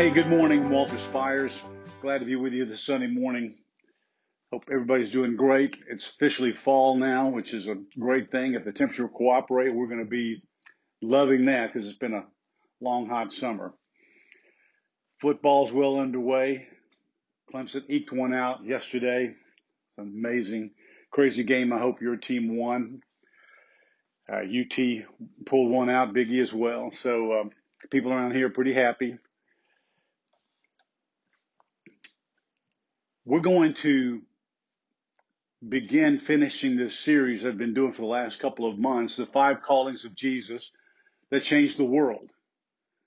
Hey, good morning, Walter Spires. Glad to be with you this Sunday morning. Hope everybody's doing great. It's officially fall now, which is a great thing. If the temperature will cooperate, we're going to be loving that because it's been a long, hot summer. Football's well underway. Clemson eked one out yesterday. It's an amazing, crazy game. I hope your team won. Uh, UT pulled one out, Biggie as well. So uh, people around here are pretty happy. We're going to begin finishing this series I've been doing for the last couple of months, the five callings of Jesus that changed the world.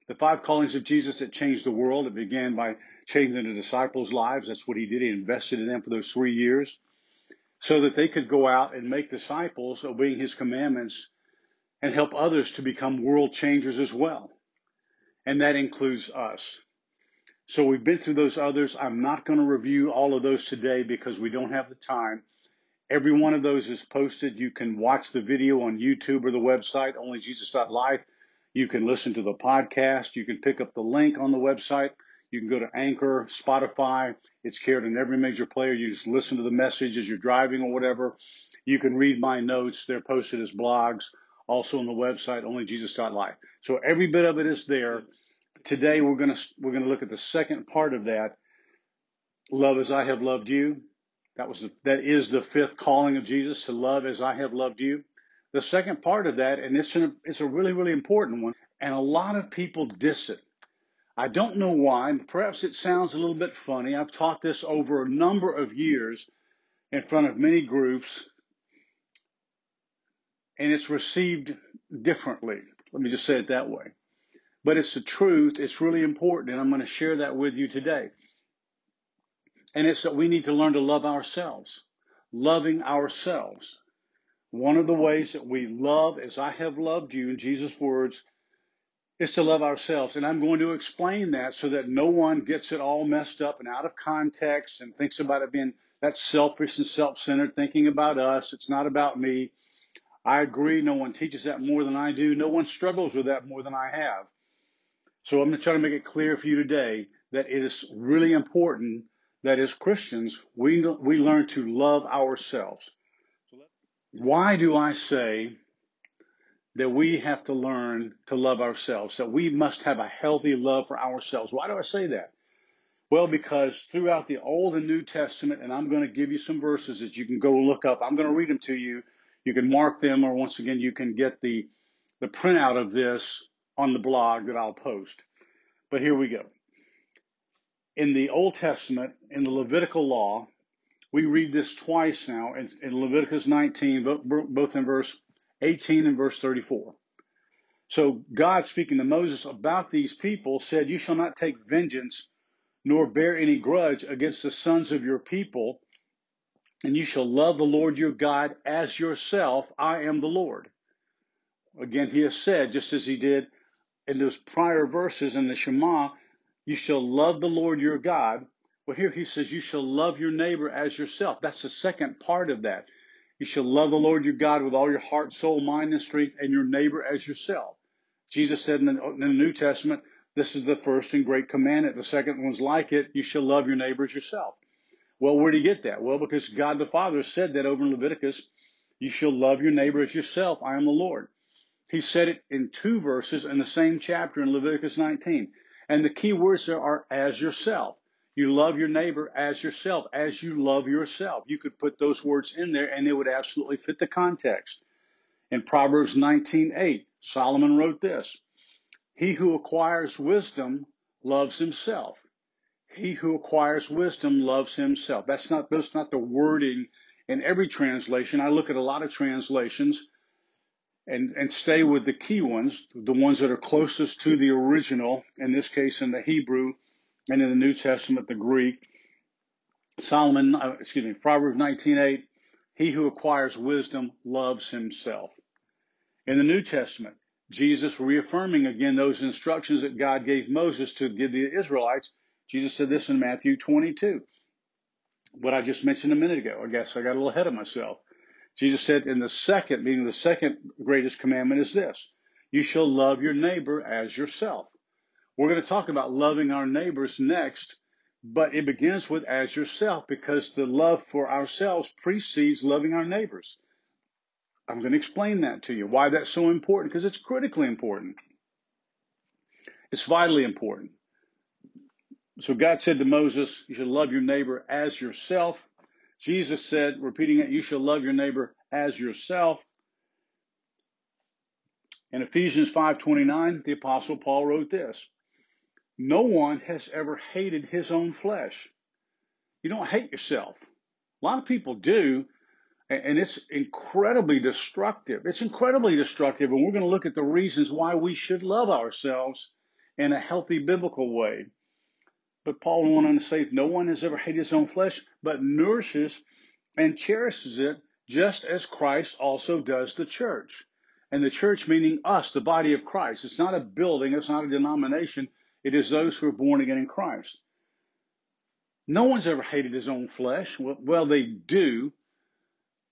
The five callings of Jesus that changed the world. It began by changing the disciples' lives. That's what he did. He invested in them for those three years so that they could go out and make disciples, obeying his commandments, and help others to become world changers as well. And that includes us. So we've been through those others. I'm not going to review all of those today because we don't have the time. Every one of those is posted. You can watch the video on YouTube or the website, onlyjesus.life. You can listen to the podcast. You can pick up the link on the website. You can go to Anchor, Spotify. It's carried in every major player. You just listen to the message as you're driving or whatever. You can read my notes. They're posted as blogs, also on the website, onlyjesus.life. So every bit of it is there today we're going to we're going to look at the second part of that. Love as i have loved you. That was that is the fifth calling of jesus to love as i have loved you. The second part of that and it's an, it's a really really important one and a lot of people diss it. I don't know why. Perhaps it sounds a little bit funny. I've taught this over a number of years in front of many groups and it's received differently. Let me just say it that way but it's the truth. It's really important, and I'm going to share that with you today. And it's that we need to learn to love ourselves, loving ourselves. One of the ways that we love, as I have loved you in Jesus' words, is to love ourselves. And I'm going to explain that so that no one gets it all messed up and out of context and thinks about it being that selfish and self centered, thinking about us. It's not about me. I agree. No one teaches that more than I do. No one struggles with that more than I have. So I'm going to try to make it clear for you today that it is really important that as Christians, we, we learn to love ourselves. Why do I say that we have to learn to love ourselves, that we must have a healthy love for ourselves? Why do I say that? Well, because throughout the Old and New Testament, and I'm going to give you some verses that you can go look up. I'm going to read them to you. You can mark them, or once again, you can get the, the printout of this on the blog that I'll post. But here we go. In the Old Testament, in the Levitical law, we read this twice now in, in Leviticus 19, both in verse 18 and verse 34. So God speaking to Moses about these people said, You shall not take vengeance nor bear any grudge against the sons of your people, and you shall love the Lord your God as yourself. I am the Lord. Again, he has said, just as he did in those prior verses in the Shema, you shall love the Lord your God. Well, here he says, you shall love your neighbor as yourself. That's the second part of that. You shall love the Lord your God with all your heart, soul, mind, and strength, and your neighbor as yourself. Jesus said in the, in the New Testament, this is the first and great commandment. The second one's like it. You shall love your neighbor as yourself. Well, where do you get that? Well, because God the Father said that over in Leviticus, you shall love your neighbor as yourself. I am the Lord. He said it in two verses in the same chapter in Leviticus 19. And the key words there are as yourself. You love your neighbor as yourself, as you love yourself. You could put those words in there and it would absolutely fit the context. In Proverbs 19:8, Solomon wrote this: He who acquires wisdom loves himself. He who acquires wisdom loves himself. That's not that's not the wording in every translation. I look at a lot of translations and, and stay with the key ones, the ones that are closest to the original, in this case in the Hebrew and in the New Testament, the Greek. Solomon, uh, excuse me, Proverbs 19.8, he who acquires wisdom loves himself. In the New Testament, Jesus reaffirming again those instructions that God gave Moses to give the Israelites. Jesus said this in Matthew 22. What I just mentioned a minute ago. I guess I got a little ahead of myself. Jesus said in the second, meaning the second greatest commandment is this you shall love your neighbor as yourself. We're going to talk about loving our neighbors next, but it begins with as yourself because the love for ourselves precedes loving our neighbors. I'm going to explain that to you, why that's so important, because it's critically important. It's vitally important. So God said to Moses, You should love your neighbor as yourself. Jesus said, repeating it, You shall love your neighbor as yourself. In Ephesians 5:29, the apostle Paul wrote this: No one has ever hated his own flesh. You don't hate yourself. A lot of people do, and it's incredibly destructive. It's incredibly destructive, and we're going to look at the reasons why we should love ourselves in a healthy biblical way. But Paul went on to say, No one has ever hated his own flesh, but nourishes and cherishes it, just as Christ also does the church. And the church meaning us, the body of Christ. It's not a building, it's not a denomination, it is those who are born again in Christ. No one's ever hated his own flesh. Well, they do.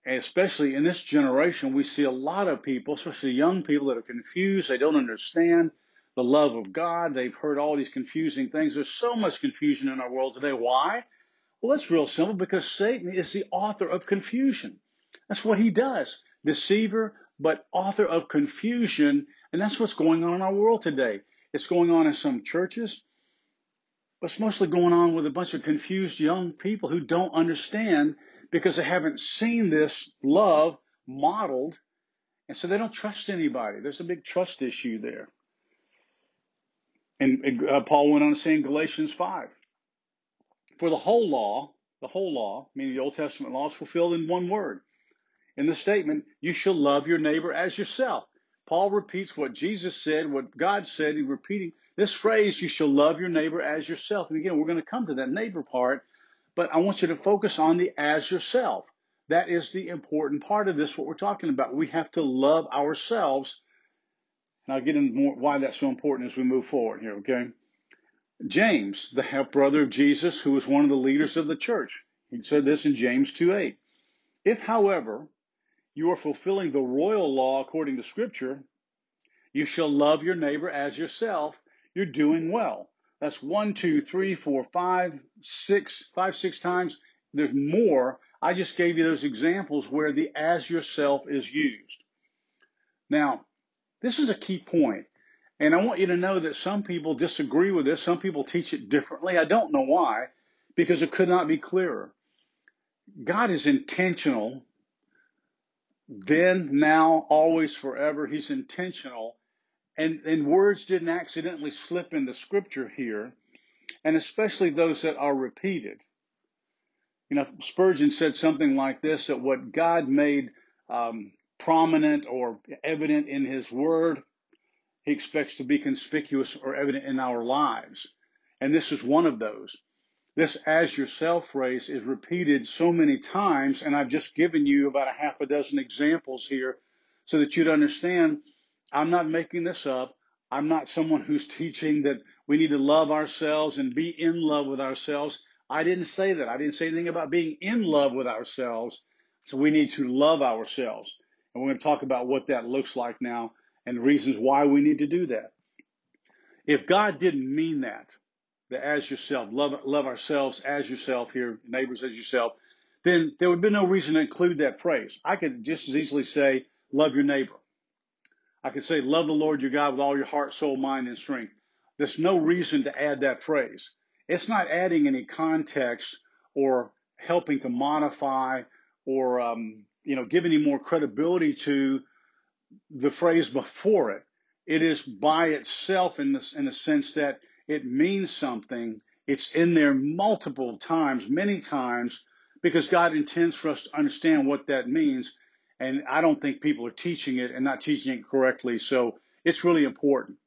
Especially in this generation, we see a lot of people, especially young people, that are confused. They don't understand the love of God. They've heard all these confusing things. There's so much confusion in our world today. Why? Well, it's real simple because Satan is the author of confusion. That's what he does. Deceiver, but author of confusion. And that's what's going on in our world today. It's going on in some churches, but it's mostly going on with a bunch of confused young people who don't understand because they haven't seen this love modeled. And so they don't trust anybody. There's a big trust issue there. And uh, Paul went on to say in Galatians 5 For the whole law, the whole law, meaning the Old Testament law, is fulfilled in one word in the statement, you shall love your neighbor as yourself. Paul repeats what Jesus said, what God said. He's repeating this phrase, you shall love your neighbor as yourself. And again, we're going to come to that neighbor part, but I want you to focus on the as yourself. That is the important part of this, what we're talking about. We have to love ourselves. And I'll get into more why that's so important as we move forward here, okay? James, the half brother of Jesus, who was one of the leaders of the church, he said this in James 2 8. If, however, you are fulfilling the royal law according to Scripture, you shall love your neighbor as yourself. You're doing well. That's one, two, three, four, five, six, five, six times. There's more. I just gave you those examples where the as yourself is used. Now, this is a key point, and I want you to know that some people disagree with this. Some people teach it differently. I don't know why, because it could not be clearer. God is intentional then, now, always, forever. He's intentional. And, and words didn't accidentally slip into scripture here, and especially those that are repeated. You know, Spurgeon said something like this that what God made um, prominent or evident in his word, he expects to be conspicuous or evident in our lives. And this is one of those. This as yourself phrase is repeated so many times, and I've just given you about a half a dozen examples here so that you'd understand I'm not making this up. I'm not someone who's teaching that we need to love ourselves and be in love with ourselves. I didn't say that. I didn't say anything about being in love with ourselves. So we need to love ourselves. And we're going to talk about what that looks like now and reasons why we need to do that. If God didn't mean that, the as yourself, love, love ourselves as yourself here, neighbors as yourself, then there would be no reason to include that phrase. I could just as easily say, love your neighbor. I could say, love the Lord your God with all your heart, soul, mind, and strength. There's no reason to add that phrase. It's not adding any context or helping to modify or, um, you know, give any more credibility to the phrase before it. It is by itself in the, in the sense that it means something. It's in there multiple times, many times, because God intends for us to understand what that means. And I don't think people are teaching it and not teaching it correctly. So it's really important.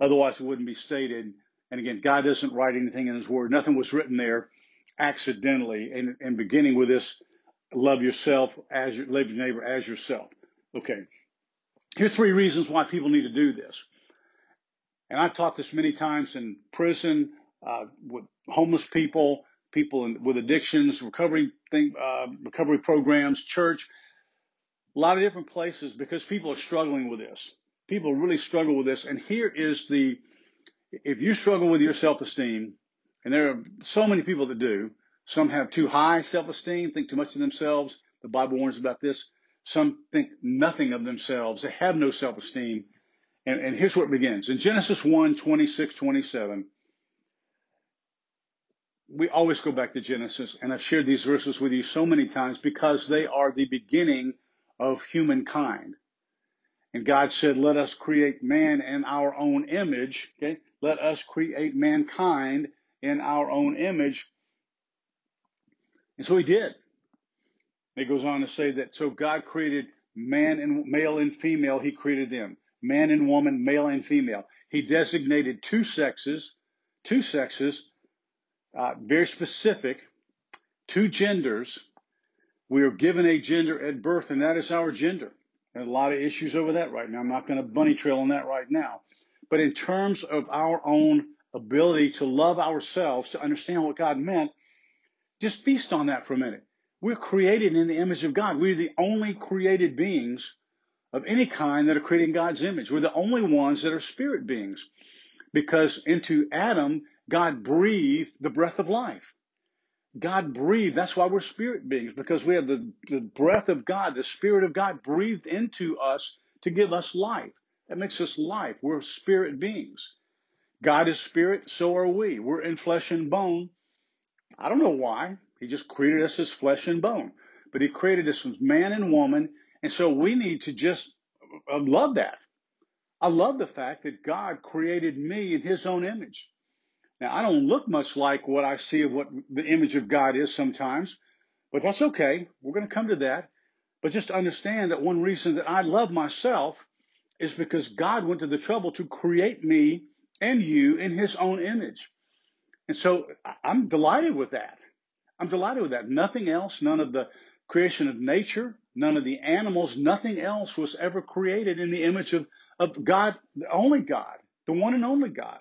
Otherwise, it wouldn't be stated. And again, God doesn't write anything in His Word. Nothing was written there accidentally. And beginning with this, love yourself as your, love your neighbor as yourself. Okay. Here are three reasons why people need to do this. And I've taught this many times in prison, uh, with homeless people, people in, with addictions, recovery thing, uh, recovery programs, church, a lot of different places because people are struggling with this. People really struggle with this. And here is the if you struggle with your self-esteem, and there are so many people that do, some have too high self-esteem, think too much of themselves. The Bible warns about this. Some think nothing of themselves. They have no self-esteem. And, and here's where it begins. In Genesis 1, 26, 27, we always go back to Genesis, and I've shared these verses with you so many times because they are the beginning of humankind. And God said, let us create man in our own image. Okay. Let us create mankind in our own image. And so he did. It goes on to say that so God created man and male and female, he created them. Man and woman, male and female. He designated two sexes, two sexes, uh, very specific, two genders. We are given a gender at birth, and that is our gender. Are a lot of issues over that right now. I'm not going to bunny trail on that right now. But in terms of our own ability to love ourselves, to understand what God meant, just feast on that for a minute. We're created in the image of God. We're the only created beings of any kind that are created in God's image. We're the only ones that are spirit beings because into Adam, God breathed the breath of life. God breathed. That's why we're spirit beings because we have the, the breath of God, the spirit of God breathed into us to give us life. That makes us life. We're spirit beings. God is spirit, so are we. We're in flesh and bone. I don't know why. He just created us as flesh and bone. But he created us as man and woman. And so we need to just uh, love that. I love the fact that God created me in his own image. Now, I don't look much like what I see of what the image of God is sometimes, but that's okay. We're going to come to that. But just understand that one reason that I love myself is because God went to the trouble to create me and you in his own image. And so I'm delighted with that. I'm delighted with that. Nothing else, none of the creation of nature, none of the animals, nothing else was ever created in the image of, of God, the only God, the one and only God.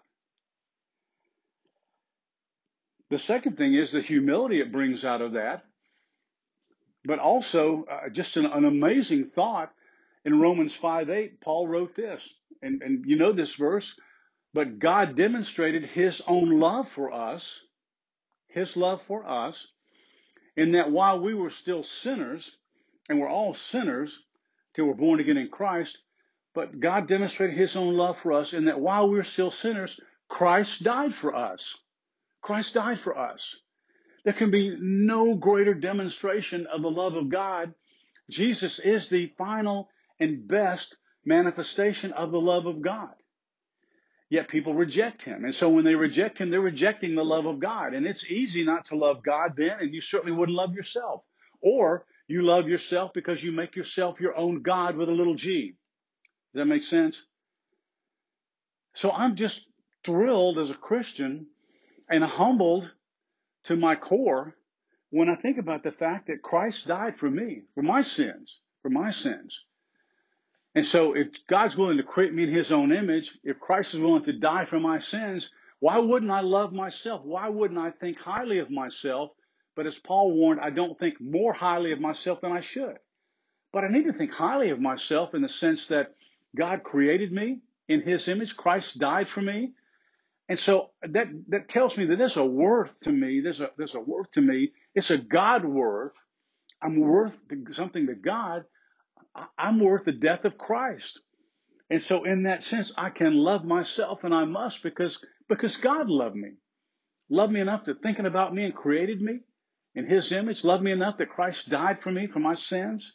The second thing is the humility it brings out of that, but also uh, just an, an amazing thought in Romans 5 8, Paul wrote this, and, and you know this verse, but God demonstrated his own love for us, his love for us, in that while we were still sinners, and we're all sinners till we're born again in Christ, but God demonstrated his own love for us in that while we we're still sinners, Christ died for us. Christ died for us. There can be no greater demonstration of the love of God. Jesus is the final and best manifestation of the love of God. Yet people reject him. And so when they reject him, they're rejecting the love of God. And it's easy not to love God then, and you certainly wouldn't love yourself. Or you love yourself because you make yourself your own God with a little g. Does that make sense? So I'm just thrilled as a Christian and humbled to my core when I think about the fact that Christ died for me, for my sins, for my sins. And so if God's willing to create me in his own image, if Christ is willing to die for my sins, why wouldn't I love myself? Why wouldn't I think highly of myself? But as Paul warned, I don't think more highly of myself than I should. But I need to think highly of myself in the sense that God created me in his image. Christ died for me. And so that, that tells me that there's a worth to me. There's a, there's a worth to me. It's a God worth. I'm worth something to God I'm worth the death of Christ. And so in that sense, I can love myself and I must because, because God loved me. Loved me enough to thinking about me and created me in his image. Loved me enough that Christ died for me for my sins.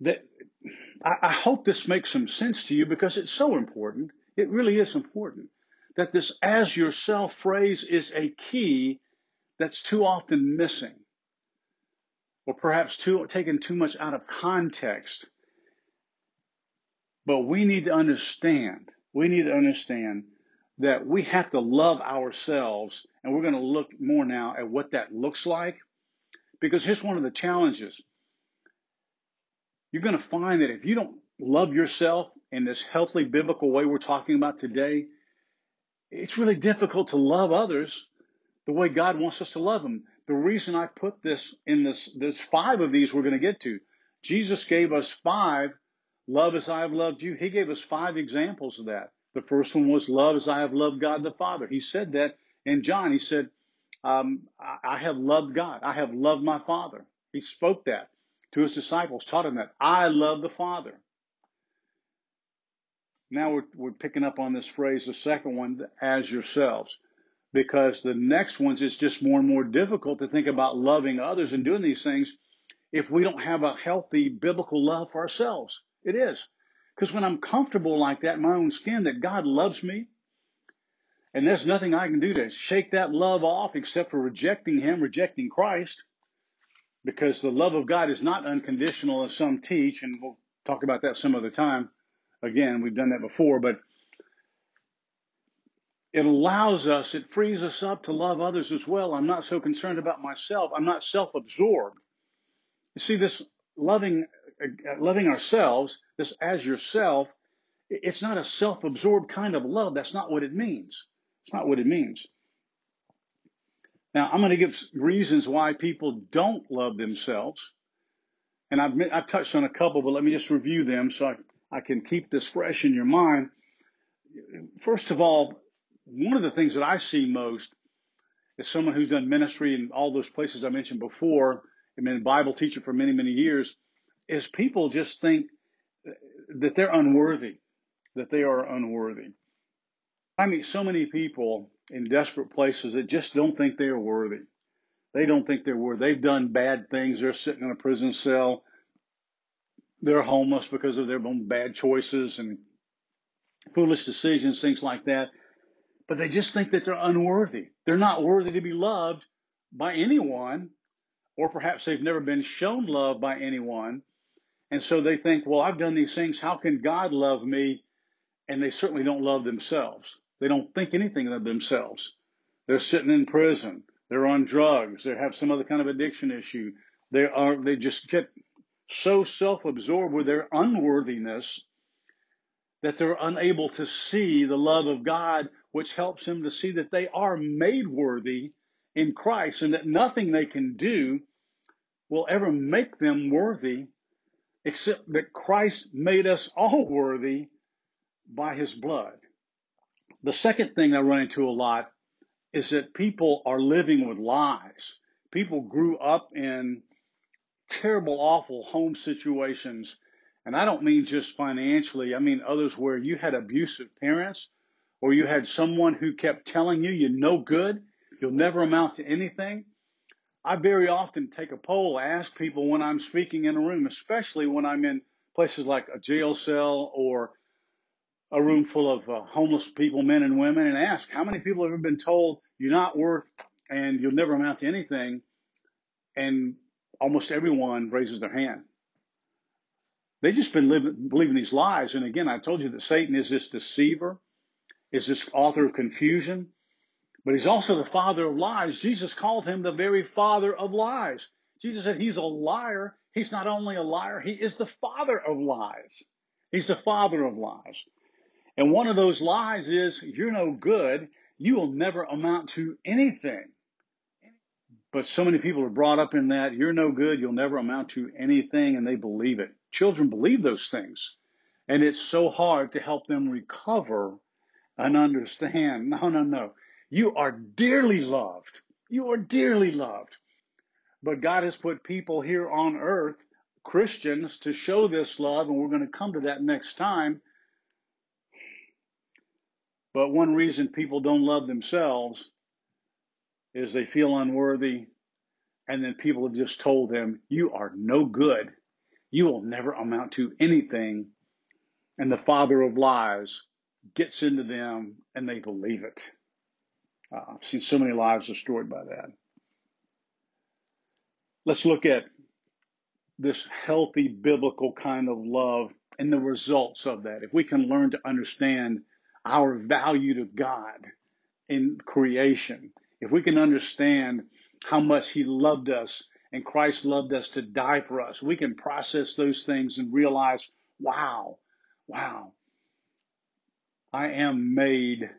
That I, I hope this makes some sense to you because it's so important. It really is important that this as yourself phrase is a key that's too often missing or perhaps too, taken too much out of context. But we need to understand, we need to understand that we have to love ourselves. And we're going to look more now at what that looks like. Because here's one of the challenges. You're going to find that if you don't love yourself in this healthy biblical way we're talking about today, it's really difficult to love others the way God wants us to love them the reason I put this in this, there's five of these we're going to get to. Jesus gave us five Love as I have loved you. He gave us five examples of that. The first one was love as I have loved God the Father. He said that in John. He said, um, I have loved God. I have loved my Father. He spoke that to his disciples, taught them that. I love the Father. Now we're, we're picking up on this phrase, the second one, as yourselves, because the next ones is just more and more difficult to think about loving others and doing these things if we don't have a healthy biblical love for ourselves. It is. Because when I'm comfortable like that in my own skin, that God loves me, and there's nothing I can do to shake that love off except for rejecting Him, rejecting Christ, because the love of God is not unconditional as some teach, and we'll talk about that some other time. Again, we've done that before, but it allows us, it frees us up to love others as well. I'm not so concerned about myself. I'm not self absorbed. You see, this loving uh, loving ourselves, this as yourself, it's not a self-absorbed kind of love. That's not what it means. It's not what it means. Now, I'm going to give reasons why people don't love themselves. And I've, I've touched on a couple, but let me just review them so I, I can keep this fresh in your mind. First of all, one of the things that I see most is someone who's done ministry in all those places I mentioned before, I've been a Bible teacher for many, many years, is people just think that they're unworthy, that they are unworthy. I meet so many people in desperate places that just don't think they are worthy. They don't think they're worthy. They've done bad things. They're sitting in a prison cell. They're homeless because of their own bad choices and foolish decisions, things like that. But they just think that they're unworthy. They're not worthy to be loved by anyone, or perhaps they've never been shown love by anyone. And so they think, well, I've done these things. How can God love me? And they certainly don't love themselves. They don't think anything of themselves. They're sitting in prison. They're on drugs. They have some other kind of addiction issue. They are, they just get so self-absorbed with their unworthiness that they're unable to see the love of God, which helps them to see that they are made worthy in Christ and that nothing they can do will ever make them worthy except that Christ made us all worthy by his blood. The second thing I run into a lot is that people are living with lies. People grew up in terrible, awful home situations. And I don't mean just financially, I mean others where you had abusive parents or you had someone who kept telling you you're no good, you'll never amount to anything. I very often take a poll, ask people when I'm speaking in a room, especially when I'm in places like a jail cell or a room full of uh, homeless people, men and women, and ask how many people have ever been told you're not worth and you'll never amount to anything. And almost everyone raises their hand. They've just been living, believing these lies. And again, I told you that Satan is this deceiver, is this author of confusion. But he's also the father of lies. Jesus called him the very father of lies. Jesus said he's a liar. He's not only a liar, he is the father of lies. He's the father of lies. And one of those lies is, you're no good. You will never amount to anything. But so many people are brought up in that, you're no good. You'll never amount to anything. And they believe it. Children believe those things. And it's so hard to help them recover and understand. No, no, no. You are dearly loved. You are dearly loved. But God has put people here on earth, Christians, to show this love, and we're going to come to that next time. But one reason people don't love themselves is they feel unworthy, and then people have just told them, You are no good. You will never amount to anything. And the father of lies gets into them, and they believe it. Uh, I've seen so many lives destroyed by that. Let's look at this healthy biblical kind of love and the results of that. If we can learn to understand our value to God in creation, if we can understand how much He loved us and Christ loved us to die for us, we can process those things and realize, wow, wow, I am made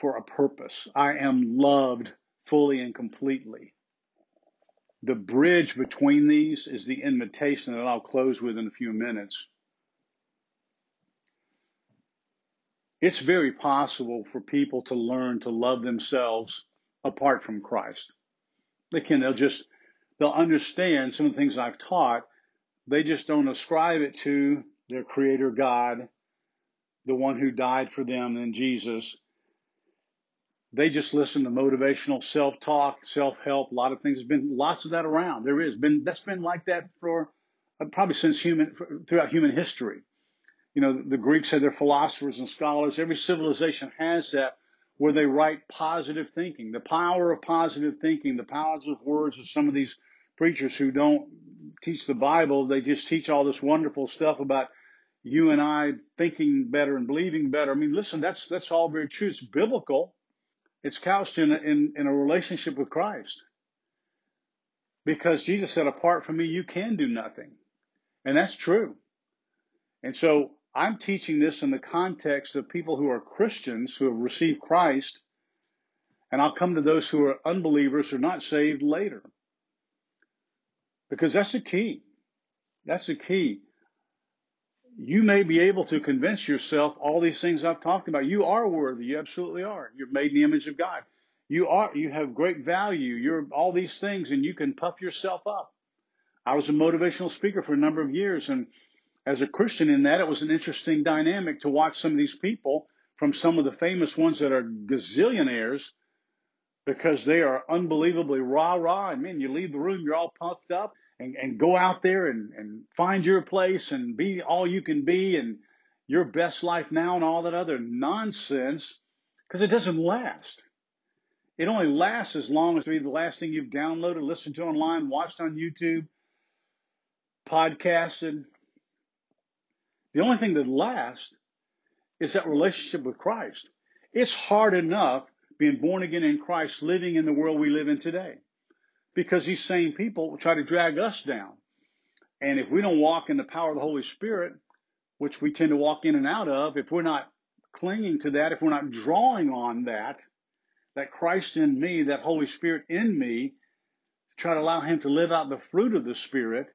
for a purpose. I am loved fully and completely. The bridge between these is the invitation that I'll close with in a few minutes. it's very possible for people to learn to love themselves apart from Christ. They can, they'll just, they'll understand some of the things I've taught. They just don't ascribe it to their creator God, the one who died for them in Jesus. They just listen to motivational self-talk, self-help. A lot of things. There's been lots of that around. There is been, that's been like that for uh, probably since human, throughout human history you know, the Greeks had their philosophers and scholars. Every civilization has that where they write positive thinking. The power of positive thinking, the positive words of some of these preachers who don't teach the Bible, they just teach all this wonderful stuff about you and I thinking better and believing better. I mean, listen, that's that's all very true. It's biblical. It's couched in in, in a relationship with Christ. Because Jesus said, apart from me, you can do nothing. And that's true. And so I'm teaching this in the context of people who are Christians who have received Christ, and I'll come to those who are unbelievers who are not saved later. Because that's the key. That's the key. You may be able to convince yourself all these things I've talked about. You are worthy. You absolutely are. You're made in the image of God. You are, you have great value. You're all these things and you can puff yourself up. I was a motivational speaker for a number of years and as a Christian in that, it was an interesting dynamic to watch some of these people from some of the famous ones that are gazillionaires because they are unbelievably rah rah. And man, you leave the room, you're all puffed up and, and go out there and, and find your place and be all you can be and your best life now and all that other nonsense because it doesn't last. It only lasts as long as the last thing you've downloaded, listened to online, watched on YouTube, podcasted, the only thing that lasts is that relationship with Christ. It's hard enough being born again in Christ, living in the world we live in today. Because these same people will try to drag us down. And if we don't walk in the power of the Holy Spirit, which we tend to walk in and out of, if we're not clinging to that, if we're not drawing on that, that Christ in me, that Holy Spirit in me, to try to allow Him to live out the fruit of the Spirit,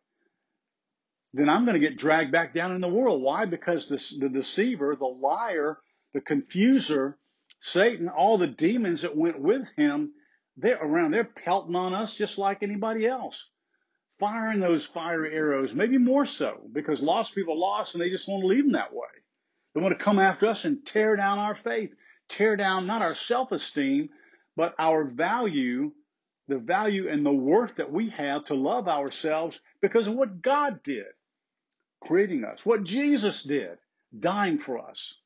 then I'm going to get dragged back down in the world. Why? Because the, the deceiver, the liar, the confuser, Satan, all the demons that went with him, they're around. They're pelting on us just like anybody else. Firing those fiery arrows, maybe more so, because lost people are lost and they just want to leave them that way. They want to come after us and tear down our faith, tear down not our self-esteem, but our value, the value and the worth that we have to love ourselves because of what God did creating us, what Jesus did, dying for us.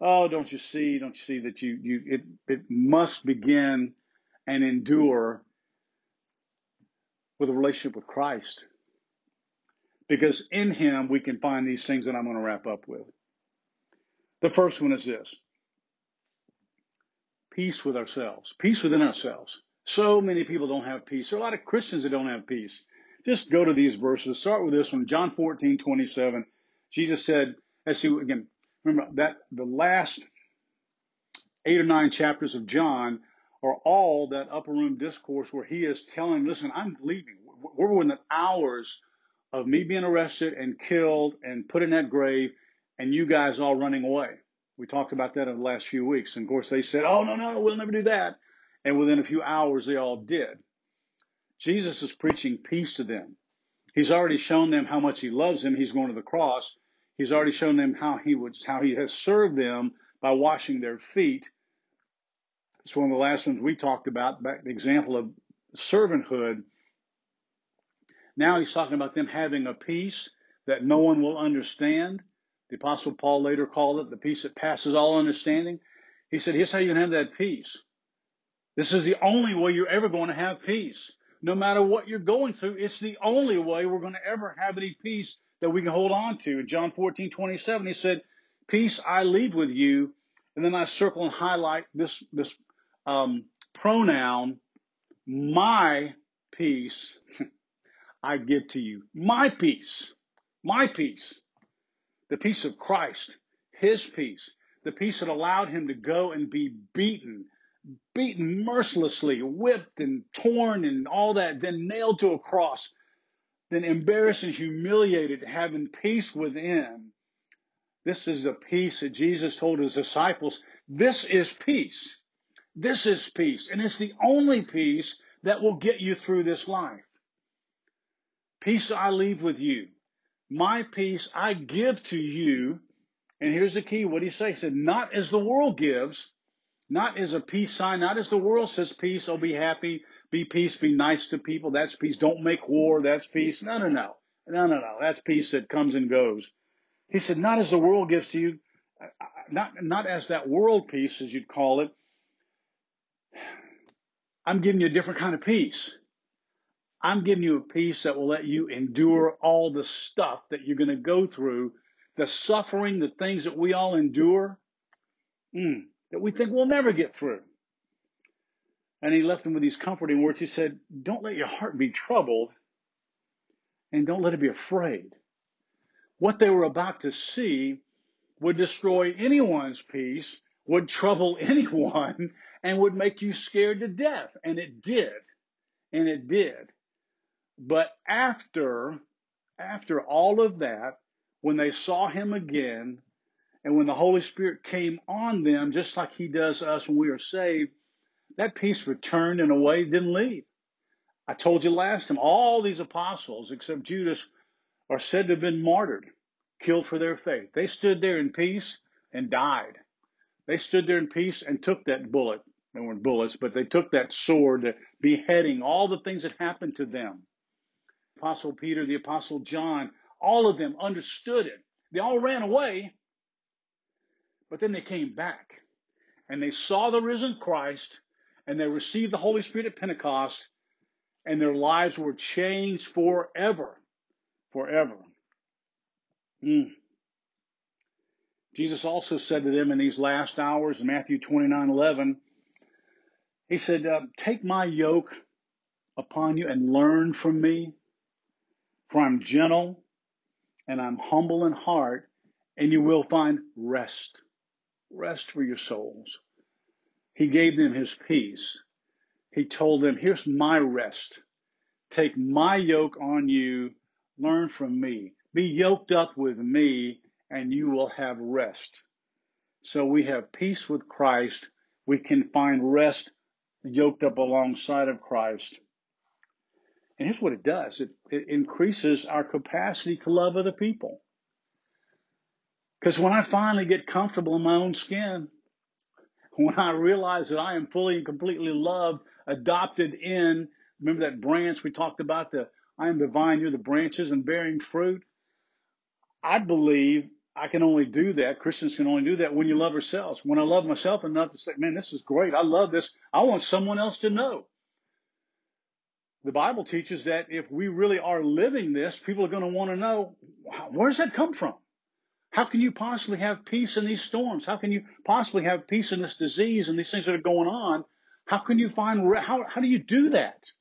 Oh, don't you see? Don't you see that you, you it, it must begin and endure with a relationship with Christ. Because in Him we can find these things that I'm going to wrap up with. The first one is this peace with ourselves, peace within ourselves. So many people don't have peace. There are a lot of Christians that don't have peace. Just go to these verses. Start with this one, John 14, 27. Jesus said, as he again, remember that the last eight or nine chapters of John are all that upper room discourse where he is telling, listen, I'm leaving. We're within hours of me being arrested and killed and put in that grave and you guys all running away. We talked about that in the last few weeks. And of course they said, oh, no, no, we'll never do that. And within a few hours, they all did. Jesus is preaching peace to them. He's already shown them how much he loves them. He's going to the cross. He's already shown them how he would, how he has served them by washing their feet. It's one of the last ones we talked about, the example of servanthood. Now he's talking about them having a peace that no one will understand. The apostle Paul later called it the peace that passes all understanding. He said, here's how you can have that peace. This is the only way you're ever going to have peace no matter what you're going through, it's the only way we're going to ever have any peace that we can hold on to. In John 14, 27, he said, Peace I leave with you. And then I circle and highlight this, this um, pronoun, my peace I give to you. My peace. My peace. The peace of Christ. His peace. The peace that allowed him to go and be beaten beaten mercilessly, whipped and torn and all that, then nailed to a cross, then embarrassed and humiliated, having peace within, This is the peace that Jesus told his disciples. This is peace. This is peace. And it's the only peace that will get you through this life. Peace I leave with you. My peace I give to you. And here's the key. What he say? He said, not as the world gives, not as a peace sign, not as the world says peace. Oh, be happy, be peace, be nice to people. That's peace. Don't make war. That's peace. No, no, no. No, no, no. That's peace that comes and goes. He said, not as the world gives to you, not, not as that world peace, as you'd call it. I'm giving you a different kind of peace. I'm giving you a peace that will let you endure all the stuff that you're going to go through, the suffering, the things that we all endure, mm, that we think we'll never get through. And he left them with these comforting words. He said, Don't let your heart be troubled and don't let it be afraid. What they were about to see would destroy anyone's peace, would trouble anyone, and would make you scared to death. And it did. And it did. But after, after all of that, when they saw him again, and when the Holy Spirit came on them, just like he does us when we are saved, that peace returned in a way it didn't leave. I told you last time, all these apostles, except Judas, are said to have been martyred, killed for their faith. They stood there in peace and died. They stood there in peace and took that bullet. They weren't bullets, but they took that sword, beheading, all the things that happened to them. Apostle Peter, the Apostle John, all of them understood it. They all ran away, but then they came back and they saw the risen Christ and they received the Holy Spirit at Pentecost and their lives were changed forever. Forever. Mm. Jesus also said to them in these last hours in Matthew 29 11, He said, uh, Take my yoke upon you and learn from me, for I'm gentle and I'm humble in heart, and you will find rest. Rest for your souls. He gave them his peace. He told them, Here's my rest. Take my yoke on you. Learn from me. Be yoked up with me, and you will have rest. So we have peace with Christ. We can find rest yoked up alongside of Christ. And here's what it does it, it increases our capacity to love other people. Because when I finally get comfortable in my own skin, when I realize that I am fully and completely loved, adopted in, remember that branch we talked about, the I am the vine, you're the branches and bearing fruit. I believe I can only do that. Christians can only do that when you love ourselves. When I love myself enough to say, man, this is great. I love this. I want someone else to know. The Bible teaches that if we really are living this, people are going to want to know, where does that come from? How can you possibly have peace in these storms? How can you possibly have peace in this disease and these things that are going on? How can you find, how, how do you do that?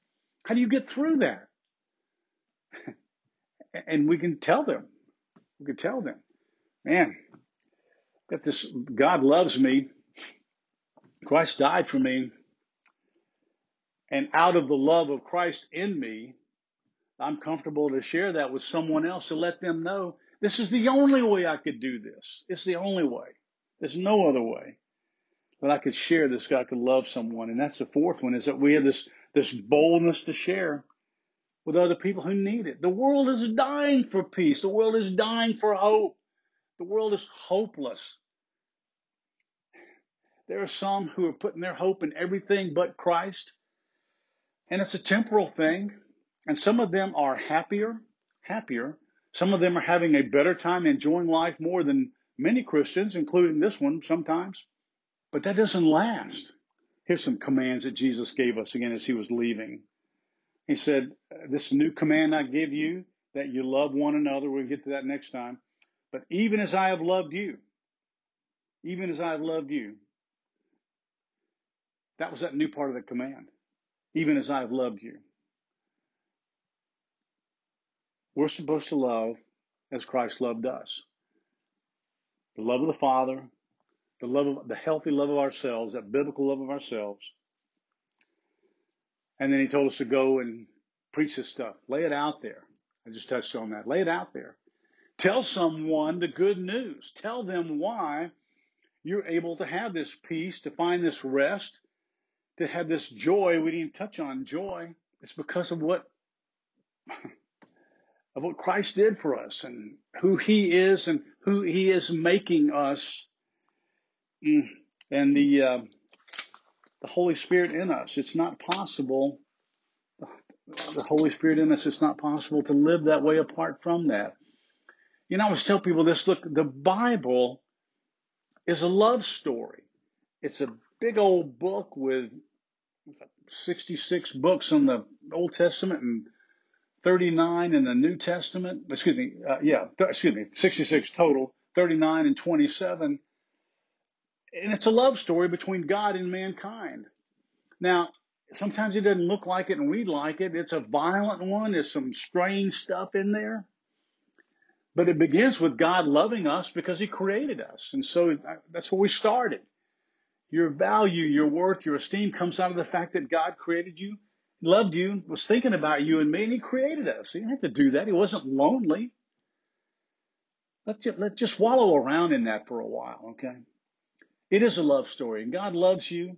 How do you get through that? and we can tell them, we can tell them, man, got this, God loves me. Christ died for me. And out of the love of Christ in me, I'm comfortable to share that with someone else to let them know this is the only way I could do this. It's the only way. There's no other way that I could share this. God could love someone. And that's the fourth one is that we have this, this boldness to share with other people who need it. The world is dying for peace. The world is dying for hope. The world is hopeless. There are some who are putting their hope in everything but Christ. And it's a temporal thing. And some of them are happier, happier some of them are having a better time enjoying life more than many Christians, including this one sometimes. But that doesn't last. Here's some commands that Jesus gave us again as he was leaving. He said, This new command I give you, that you love one another. We'll get to that next time. But even as I have loved you, even as I have loved you, that was that new part of the command. Even as I have loved you. We're supposed to love as Christ loved us. The love of the Father, the love of the healthy love of ourselves, that biblical love of ourselves. And then he told us to go and preach this stuff. Lay it out there. I just touched on that. Lay it out there. Tell someone the good news. Tell them why you're able to have this peace, to find this rest, to have this joy. We didn't touch on joy. It's because of what of what Christ did for us and who He is and who He is making us, mm, and the uh, the Holy Spirit in us. It's not possible. The Holy Spirit in us. It's not possible to live that way apart from that. You know, I always tell people this. Look, the Bible is a love story. It's a big old book with 66 books in the Old Testament and 39 in the New Testament. Excuse me, uh, yeah, th- excuse me, 66 total, 39 and 27. And it's a love story between God and mankind. Now, sometimes it doesn't look like it and read like it. It's a violent one. There's some strange stuff in there. But it begins with God loving us because He created us. And so uh, that's where we started. Your value, your worth, your esteem comes out of the fact that God created you, loved you, was thinking about you and me, and He created us. He didn't have to do that. He wasn't lonely. Let's just, let's just wallow around in that for a while, okay? It is a love story, and God loves you.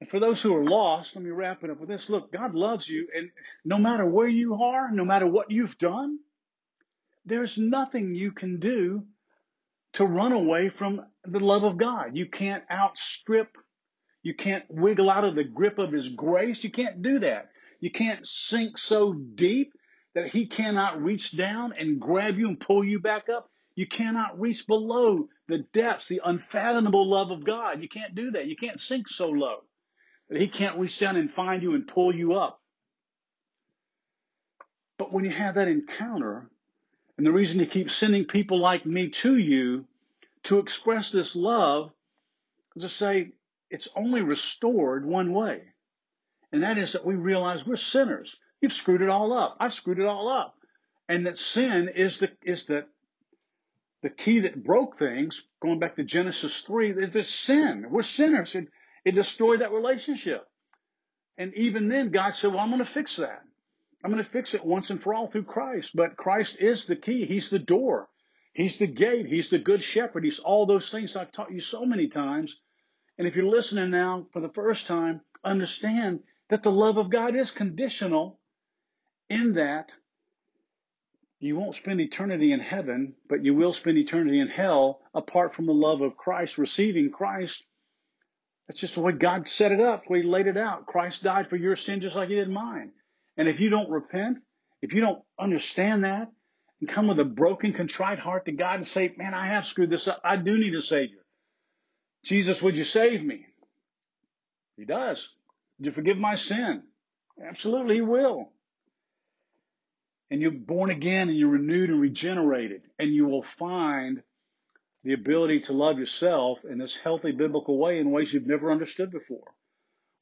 And for those who are lost, let me wrap it up with this. Look, God loves you, and no matter where you are, no matter what you've done, there's nothing you can do to run away from the love of God. You can't outstrip, you can't wiggle out of the grip of His grace. You can't do that. You can't sink so deep that He cannot reach down and grab you and pull you back up. You cannot reach below the depths, the unfathomable love of God. You can't do that. You can't sink so low that He can't reach down and find you and pull you up. But when you have that encounter, and the reason he keeps sending people like me to you to express this love is to say it's only restored one way. And that is that we realize we're sinners. You've screwed it all up. I've screwed it all up. And that sin is the, is the, the key that broke things, going back to Genesis 3, is the sin. We're sinners. It, it destroyed that relationship. And even then, God said, well, I'm going to fix that. I'm going to fix it once and for all through Christ. But Christ is the key. He's the door. He's the gate. He's the good shepherd. He's all those things I've taught you so many times. And if you're listening now for the first time, understand that the love of God is conditional in that you won't spend eternity in heaven, but you will spend eternity in hell apart from the love of Christ, receiving Christ. That's just the way God set it up, the way He laid it out. Christ died for your sin just like He did mine. And if you don't repent, if you don't understand that and come with a broken, contrite heart to God and say, man, I have screwed this up. I do need a savior. Jesus, would you save me? He does. Would you forgive my sin? Absolutely, he will. And you're born again and you're renewed and regenerated and you will find the ability to love yourself in this healthy biblical way in ways you've never understood before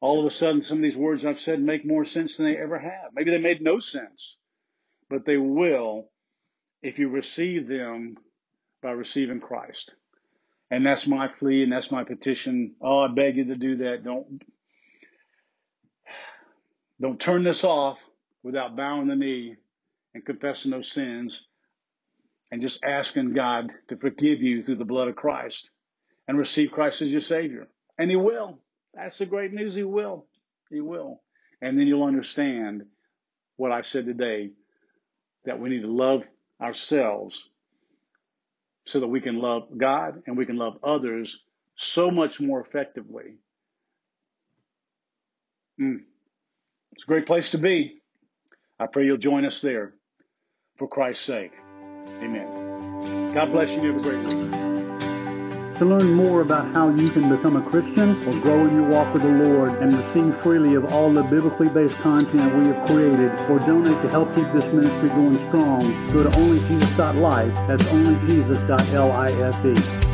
all of a sudden some of these words I've said make more sense than they ever have. Maybe they made no sense, but they will if you receive them by receiving Christ. And that's my plea and that's my petition. Oh, I beg you to do that. Don't don't turn this off without bowing the knee and confessing those sins and just asking God to forgive you through the blood of Christ and receive Christ as your Savior. And He will. That's the great news. He will. He will. And then you'll understand what I said today that we need to love ourselves so that we can love God and we can love others so much more effectively. Mm. It's a great place to be. I pray you'll join us there for Christ's sake. Amen. God bless you. Have a great week. To learn more about how you can become a Christian or grow in your walk with the Lord and receive freely of all the biblically based content we have created or donate to help keep this ministry going strong, go to onlyjesus.life. That's onlyjesus.life.